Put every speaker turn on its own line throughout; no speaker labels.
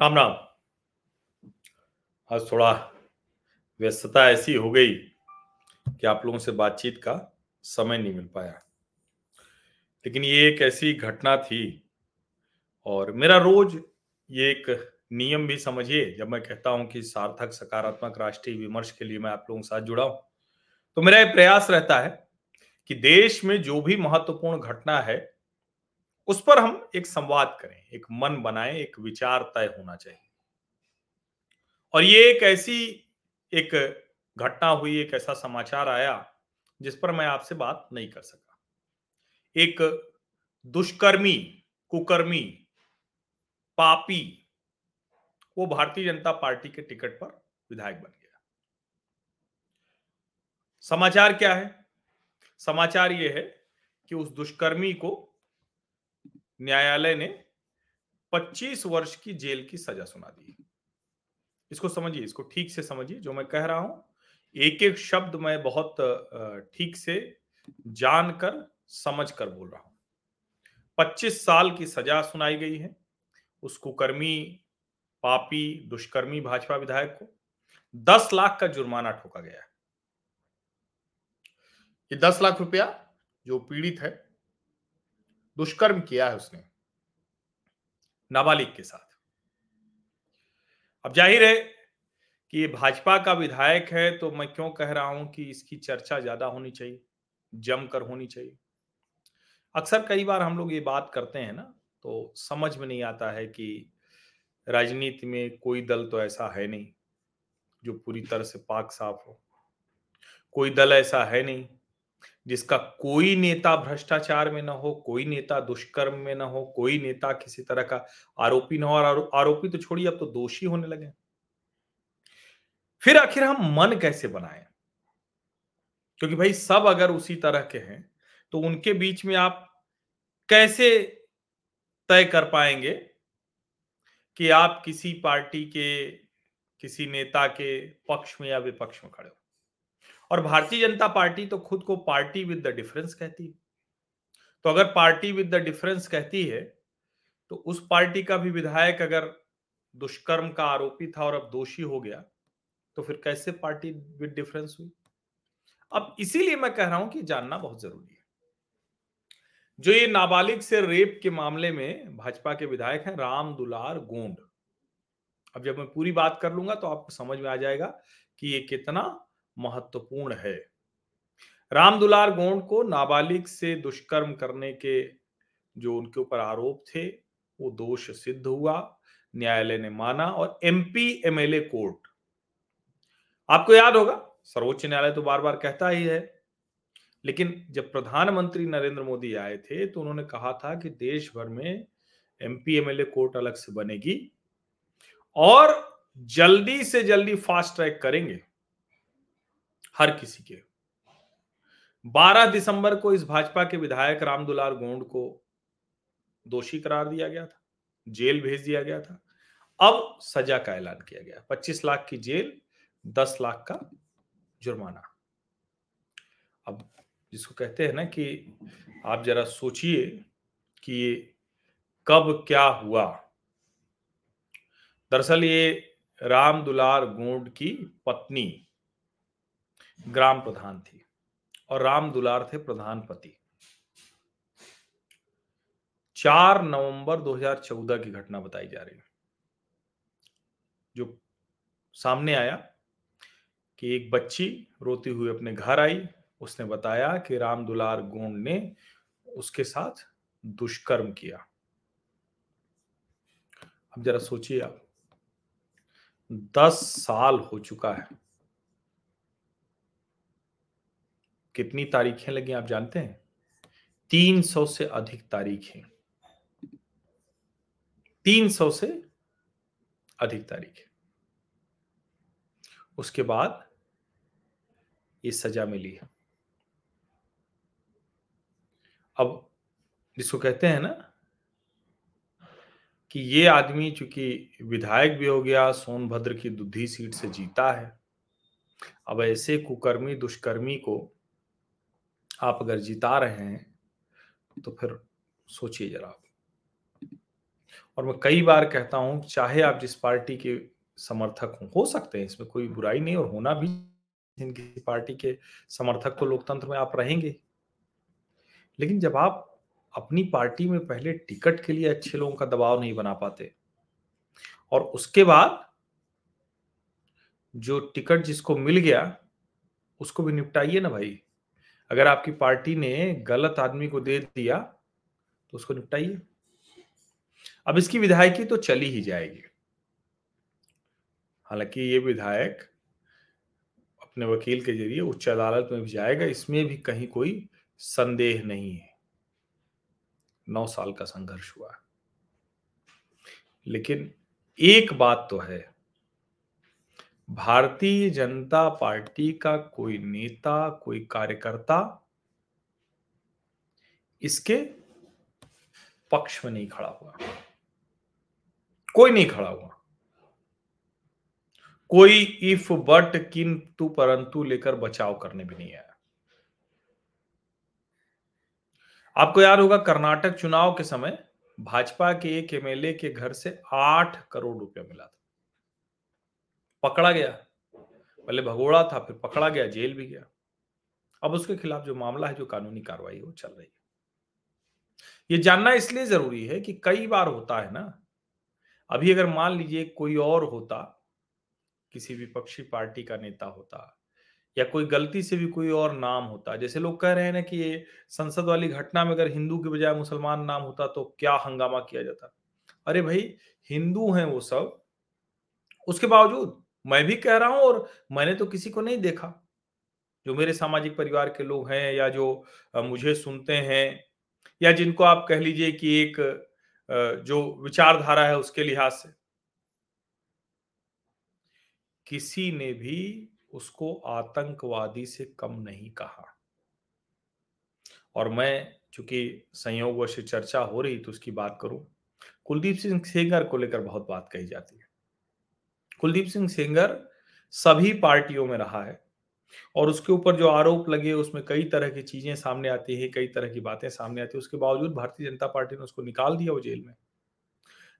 राम राम। आज थोड़ा व्यस्तता ऐसी हो गई कि आप लोगों से बातचीत का समय नहीं मिल पाया। लेकिन ये एक ऐसी घटना थी और मेरा रोज ये एक नियम भी समझिए, जब मैं कहता हूँ कि सार्थक सकारात्मक राष्ट्रीय विमर्श के लिए मैं आप लोगों के साथ जुड़ा हूँ तो मेरा एक प्रयास रहता है कि देश में जो भी महत्वपूर्ण घटना है उस पर हम एक संवाद करें, एक मन बनाए, एक विचार तय होना चाहिए। और ये एक ऐसी, एक घटना हुई, एक ऐसा समाचार आया जिस पर मैं आपसे बात नहीं कर सका। एक दुष्कर्मी, कुकर्मी, पापी, वो भारतीय जनता पार्टी के टिकट पर विधायक बन गया। समाचार क्या है? समाचार ये है कि उस दुष्कर्मी को न्यायालय ने 25 वर्ष की जेल की सजा सुना दी इसको समझिए, इसको ठीक से समझिए। जो मैं कह रहा हूँ एक एक शब्द मैं बहुत ठीक से जानकर समझ कर बोल रहा हूँ। 25 साल की सजा सुनाई गई है। उस कुकर्मी पापी, दुष्कर्मी भाजपा विधायक को 10 लाख का जुर्माना ठोका गया है। ये 10 लाख रुपया जो पीड़ित है दुष्कर्म किया है उसने, नाबालिग के साथ। अब ज़ाहिर है कि ये भाजपा का विधायक है तो मैं क्यों कह रहा हूँ कि इसकी चर्चा ज़्यादा होनी चाहिए, जमकर होनी चाहिए। अक्सर कई बार हम लोग ये बात करते हैं ना तो समझ में नहीं आता है कि राजनीति में कोई दल तो ऐसा है नहीं, जो पूरी तरह से पाक साफ़ हो। कोई दल ऐसा है नहीं जिसका कोई नेता भ्रष्टाचार में ना हो, कोई नेता दुष्कर्म में ना हो, कोई नेता किसी तरह का आरोपी ना हो, और आरोपी तो छोड़िए, अब तो दोषी होने लगे फिर आखिर हम मन कैसे बनाए? क्योंकि भाई सब अगर उसी तरह के हैं तो उनके बीच में आप कैसे तय कर पाएँगे कि आप किसी पार्टी के, किसी नेता के पक्ष में या विपक्ष में खड़े हो? और भारतीय जनता पार्टी तो खुद को पार्टी विद द डिफरेंस कहती है। तो अगर पार्टी विद द डिफरेंस कहती है तो उस पार्टी का भी विधायक अगर दुष्कर्म का आरोपी था और अब दोषी हो गया तो फिर कैसे पार्टी विद डिफरेंस हुई? अब इसीलिए मैं कह रहा हूँ कि जानना बहुत ज़रूरी है। जो ये नाबालिग से रेप के मामले में भाजपा के विधायक हैं राम दुलार गोंड। अब जब मैं पूरी बात कर लूँगा तो आपको समझ में आ जाएगा कि ये कितना महत्वपूर्ण है। राम दुलार गोंड को नाबालिग से दुष्कर्म करने के जो उनके ऊपर आरोप थे, वो दोष सिद्ध हुआ, न्यायालय ने माना और एमपी एमएलए कोर्ट। आपको याद होगा, सर्वोच्च न्यायालय तो बार बार कहता ही है, लेकिन जब प्रधानमंत्री नरेंद्र मोदी आए थे तो उन्होंने कहा था कि देश भर में एमपी एमएलए कोर्ट अलग से बनेगी और जल्दी से जल्दी फास्ट ट्रैक करेंगे। हर किसी के। 12 दिसंबर को इस भाजपा के विधायक रामदुलार गोंड को दोषी करार दिया गया था, जेल भेज दिया गया था। अब सजा का ऐलान किया गया 25 लाख की जेल 10 लाख का जुर्माना। अब जिसको कहते हैं ना कि आप जरा सोचिए कि कब क्या हुआ। दरअसल ये राम दुलार गोंड की पत्नी ग्राम प्रधान थी और राम दुलार थे प्रधान पति। चार नवंबर 2014 की घटना बताई जा रही है। जो सामने आया कि एक बच्ची रोती हुई अपने घर आई, उसने बताया कि राम दुलार गोंड ने उसके साथ दुष्कर्म किया। अब जरा सोचिए आप, दस साल हो चुका है। कितनी तारीखें लगी आप जानते हैं? तीन सौ से अधिक तारीखें। तीन सौ से अधिक तारीखें। उसके बाद ये सजा मिली है। अब जिसको कहते हैं ना कि ये आदमी चूँकि विधायक भी हो गया, सोनभद्र की दुधी सीट से जीता है। अब ऐसे कुकर्मी, दुष्कर्मी को आप अगर जिता रहे हैं तो फिर सोचिए जरा और मैं कई बार कहता हूँ, चाहे आप जिस पार्टी के समर्थक हों, हो सकते हैं, इसमें कोई बुराई नहीं और होना भी जिनकी पार्टी के समर्थक तो लोकतंत्र में आप रहेंगे। लेकिन जब आप अपनी पार्टी में पहले टिकट के लिए अच्छे लोगों का दबाव नहीं बना पाते और उसके बाद जो टिकट जिसको मिल गया, उसको भी निपटाइए ना भाई। अगर आपकी पार्टी ने गलत आदमी को दे दिया तो उसको निपटाइए। अब इसकी विधायकी तो चली ही जाएगी। हालाँकि ये विधायक अपने वकील के ज़रिए उच्च अदालत में भी जाएगा, इसमें भी कहीं कोई संदेह नहीं है। नौ साल का संघर्ष हुआ। लेकिन एक बात तो है भारतीय जनता पार्टी का कोई नेता, कोई कार्यकर्ता इसके पक्ष में नहीं खड़ा हुआ। कोई नहीं खड़ा हुआ। कोई इफ़ बट किंतु परंतु लेकर बचाव करने भी नहीं आया। आपको याद होगा, कर्नाटक चुनाव के समय भाजपा के एक एमएलए के घर से आठ करोड़ रुपया मिला था। पकड़ा गया। पहले भगोड़ा था, फिर पकड़ा गया, जेल भी गया। अब उसके खिलाफ जो मामला है, जो कानूनी कार्रवाई वो चल रही है। ये जानना इसलिए ज़रूरी है कि कई बार होता है ना, अभी अगर मान लीजिए कोई और होता, किसी विपक्षी पार्टी का नेता होता, या कोई गलती से भी कोई और नाम होता, जैसे लोग कह रहे हैं ना कि ये संसद वाली घटना में अगर हिंदू के बजाय मुसलमान नाम होता तो क्या हंगामा किया जाता? अरे भाई, हिंदू हैं वो सब, उसके बावजूद मैं भी कह रहा हूँ और मैंने तो किसी को नहीं देखा। जो मेरे सामाजिक परिवार के लोग हैं या जो मुझे सुनते हैं या जिनको आप कह लीजिए कि एक जो विचारधारा है उसके लिहाज से। किसी ने भी उसको आतंकवादी से कम नहीं कहा। और मैं चूँकि संयोग से चर्चा हो रही तो उसकी बात करूँ, कुलदीप सिंह सेंगर को लेकर बहुत बात कही जाती है। कुलदीप सिंह सेंगर सभी पार्टियों में रहा है। और उसके ऊपर जो आरोप लगे, उसमें कई तरह की चीज़ें सामने आती है, कई तरह की बातें सामने आती है। उसके बावजूद भारतीय जनता पार्टी ने उसको निकाल दिया वो जेल में।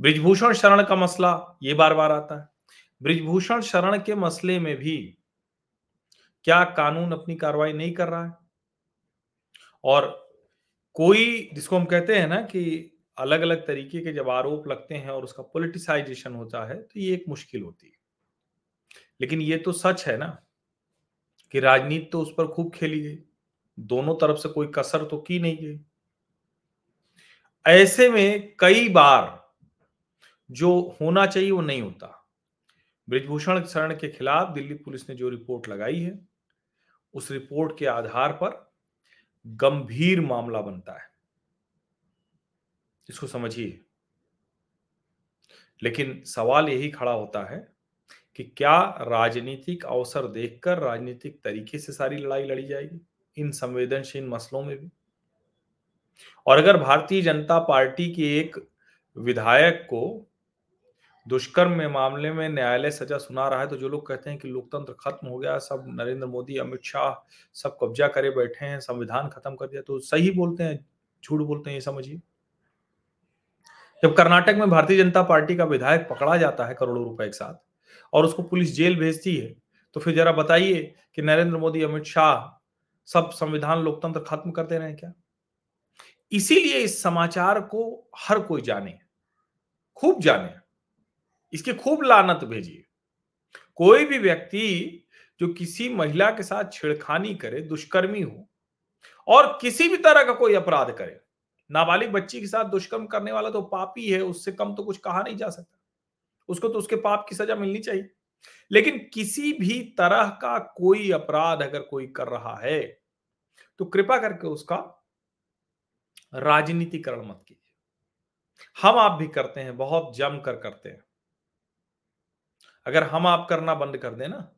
ब्रिजभूषण शरण का मसला ये बार बार आता है। ब्रिजभूषण शरण के मसले में भी क्या कानून अपनी कार्रवाई नहीं कर रहा है? और कोई, जिसको हम कहते हैं ना कि अलग अलग तरीके के जब आरोप लगते हैं और उसका पोलिटिसाइजेशन होता है तो ये एक मुश्किल होती है। लेकिन ये तो सच है ना कि राजनीति तो उस पर खूब खेली गई। दोनों तरफ़ से कोई कसर तो की नहीं गई। ऐसे में कई बार जो होना चाहिए वो नहीं होता। ब्रिजभूषण शरण के खिलाफ दिल्ली पुलिस ने जो रिपोर्ट लगाई है, उस रिपोर्ट के आधार पर गंभीर मामला बनता है। इसको समझिए। लेकिन सवाल यही खड़ा होता है कि क्या राजनीतिक अवसर देखकर राजनीतिक तरीके से सारी लड़ाई लड़ी जाएगी इन संवेदनशील मसलों में भी? और अगर भारतीय जनता पार्टी के एक विधायक को दुष्कर्म में मामले में न्यायालय सजा सुना रहा है तो जो लोग कहते हैं कि लोकतंत्र खत्म हो गया, सब नरेंद्र मोदी, अमित शाह सब कब्जा करे बैठे हैं, संविधान खत्म कर दिया तो सही बोलते हैं, झूठ बोलते हैं, ये समझिए। जब कर्नाटक में भारतीय जनता पार्टी का विधायक पकड़ा जाता है करोड़ों रुपए के साथ और उसको पुलिस जेल भेजती है तो फिर जरा बताइए कि नरेंद्र मोदी, अमित शाह सब संविधान लोकतंत्र खत्म कर दे रहे हैं क्या? इसीलिए इस समाचार को हर कोई जाने, खूब जाने, इसके खूब लानत भेजिए। कोई भी व्यक्ति जो किसी महिला के साथ छेड़खानी करे, दुष्कर्मी हो और किसी भी तरह का कोई अपराध करे नाबालिग बच्ची के साथ दुष्कर्म करने वाला तो पापी है उससे कम तो कुछ कहा नहीं जा सकता। उसको तो उसके पाप की सजा मिलनी चाहिए। लेकिन किसी भी तरह का कोई अपराध अगर कोई कर रहा है तो कृपा करके उसका राजनीतिकरण मत कीजिए। हम आप भी करते हैं, बहुत जम कर करते हैं। अगर हम आप करना बंद कर देना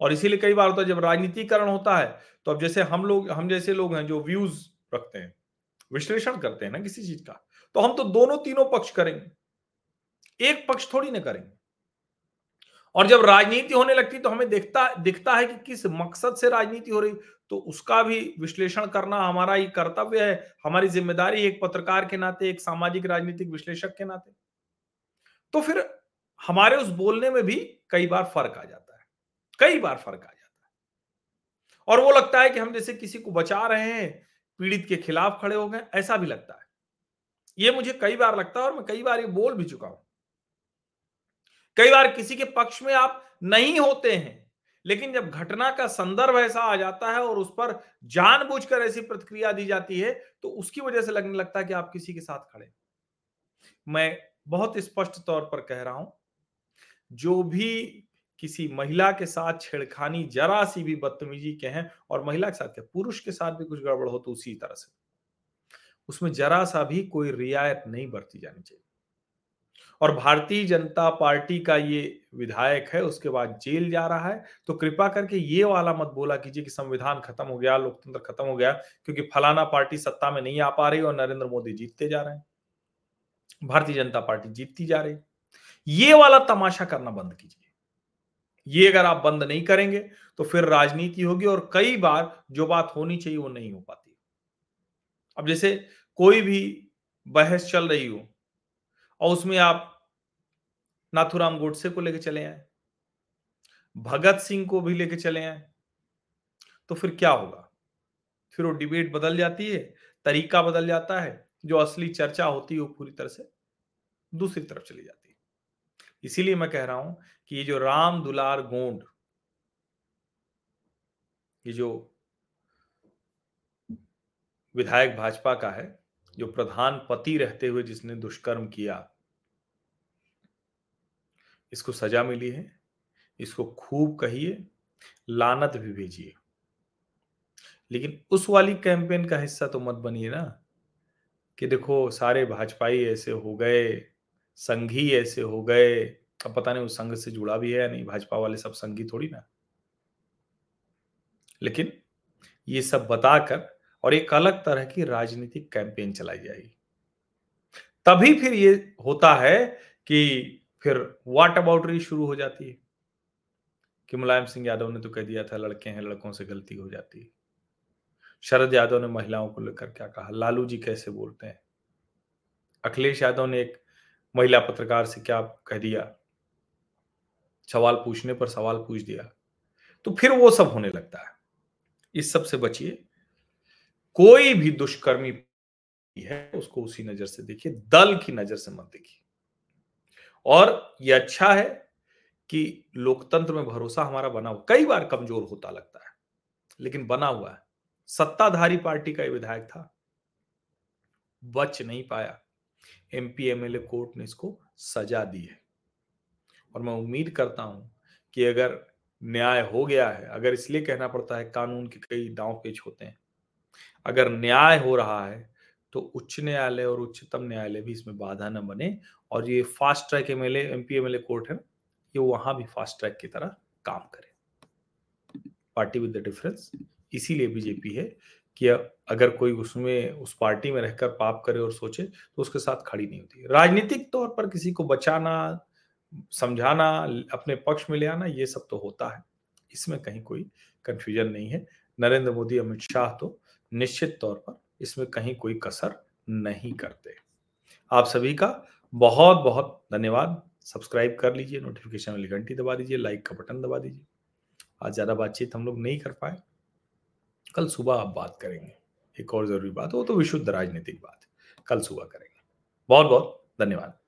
और इसीलिए कई बार होता है जब राजनीतिकरण होता है तो अब जैसे हम लोग, हम जैसे लोग हैं जो व्यूज़ रखते हैं विश्लेषण करते हैं ना किसी चीज़ का। तो हम तो दोनों तीनों पक्ष करेंगे। एक पक्ष थोड़ी ना करेंगे। और जब राजनीति होने लगती तो हमें दिखता दिखता है कि किस मकसद से राजनीति हो रही तो उसका भी विश्लेषण करना हमारा ही कर्तव्य है। हमारी ज़िम्मेदारी एक पत्रकार के नाते, एक सामाजिक राजनीतिक विश्लेषक के नाते। तो फिर हमारे उस बोलने में भी कई बार फ़र्क आ जाता है। कई बार फ़र्क आ जाता है। और वो लगता है कि हम जैसे किसी को बचा रहे हैं पीड़ित के खिलाफ खड़े हो गए, ऐसा भी लगता है। ये मुझे कई बार लगता है और मैं कई बार ये बोल भी चुका हूँ। कई बार किसी के पक्ष में आप नहीं होते हैं, लेकिन जब घटना का संदर्भ ऐसा आ जाता है और उस पर जानबूझकर ऐसी प्रतिक्रिया दी जाती है तो उसकी वजह से लगने लगता है कि आप किसी के साथ खड़े मैं बहुत स्पष्ट तौर पर कह रहा हूँ, जो भी किसी महिला के साथ छेड़खानी जरा सी भी बदतमीजी के हैं और महिला के साथ क्या पुरुष के साथ भी कुछ गड़बड़ हो तो उसी तरह से। उसमें जरा सा भी कोई रियायत नहीं बरती जानी चाहिए। और भारतीय जनता पार्टी का ये विधायक है, उसके बाद जेल जा रहा है तो कृपा करके ये वाला मत बोला कीजिए कि संविधान खत्म हो गया, लोकतंत्र खत्म हो गया, क्योंकि फलाना पार्टी सत्ता में नहीं आ पा रही और नरेंद्र मोदी जीतते जा रहे हैं। भारतीय जनता पार्टी जीतती जा रही। ये वाला तमाशा करना बंद कीजिए। ये अगर आप बंद नहीं करेंगे तो फिर राजनीति होगी और कई बार जो बात होनी चाहिए वो नहीं हो पाती। अब जैसे कोई भी बहस चल रही हो और उसमें आप नाथुराम गोडसे को लेके चले आए, भगत सिंह को भी लेके चले आए तो फिर क्या होगा? फिर वो डिबेट बदल जाती है, तरीका बदल जाता है, जो असली चर्चा होती है वो पूरी तरह से दूसरी तरफ़ चली जाती है। इसीलिए मैं कह रहा हूँ कि ये जो राम दुलार गोंड, ये जो विधायक भाजपा का है, जो प्रधान पति रहते हुए जिसने दुष्कर्म किया, इसको सजा मिली है, इसको खूब कहिए, लानत भी भेजिए। लेकिन उस वाली कैंपेन का हिस्सा तो मत बनिए ना, कि देखो सारे भाजपाई ऐसे हो गए संघी ऐसे हो गए। अब पता नहीं उस संघ से जुड़ा भी है या नहीं, भाजपा वाले सब संघी थोड़ी ना। लेकिन ये सब बताकर और एक अलग तरह की राजनीतिक कैंपेन चलाई जाएगी। तभी फिर ये होता है कि फिर वाट अबाउटरी शुरू हो जाती है। कि मुलायम सिंह यादव ने तो कह दिया था, लड़के हैं, लड़कों से गलती हो जाती है। शरद यादव ने महिलाओं को लेकर क्या कहा? लालू जी कैसे बोलते हैं? अखिलेश यादव ने एक महिला पत्रकार से क्या कह दिया? सवाल पूछने पर सवाल पूछ दिया। तो फिर वो सब होने लगता है। इस सबसे बचिए। कोई भी दुष्कर्मी है, उसको उसी नज़र से देखिए, दल की नज़र से मत देखिए। और ये अच्छा है कि लोकतंत्र में भरोसा हमारा बना हुआ, कई बार कमज़ोर होता लगता है, लेकिन बना हुआ है। सत्ताधारी पार्टी का यह विधायक था, बच नहीं पाया। एमपी एमएलए कोर्ट ने इसको सजा दी है। और मैं उम्मीद करता हूँ कि अगर न्याय हो गया है, अगर इसलिए कहना पड़ता है कानून के कई दांव पेच होते हैं, अगर न्याय हो रहा है तो उच्च न्यायालय और उच्चतम न्यायालय भी इसमें बाधा न बने। और ये fast track MLA MP MLA court है ये वहाँ भी फास्ट ट्रैक की तरह काम करे। पार्टी विद द डिफरेंस इसीलिए बीजेपी है कि अगर कोई उसमें, उस पार्टी में रहकर पाप करे और सोचे तो उसके साथ खड़ी नहीं होती। राजनीतिक तौर पर किसी को बचाना, समझाना, अपने पक्ष में ले आना, ये सब तो होता है। इसमें कहीं कोई कंफ्यूजन नहीं है। नरेंद्र मोदी, अमित शाह तो निश्चित तौर पर इसमें कहीं कोई कसर नहीं करते। आप सभी का बहुत बहुत धन्यवाद। सब्सक्राइब कर लीजिए, नोटिफिकेशन वाली घंटी दबा दीजिए, लाइक का बटन दबा दीजिए। आज ज़्यादा बातचीत हम लोग नहीं कर पाए। कल सुबह आप बात करेंगे। एक और ज़रूरी बात, वो तो विशुद्ध राजनीतिक बात। कल सुबह करेंगे। बहुत बहुत धन्यवाद।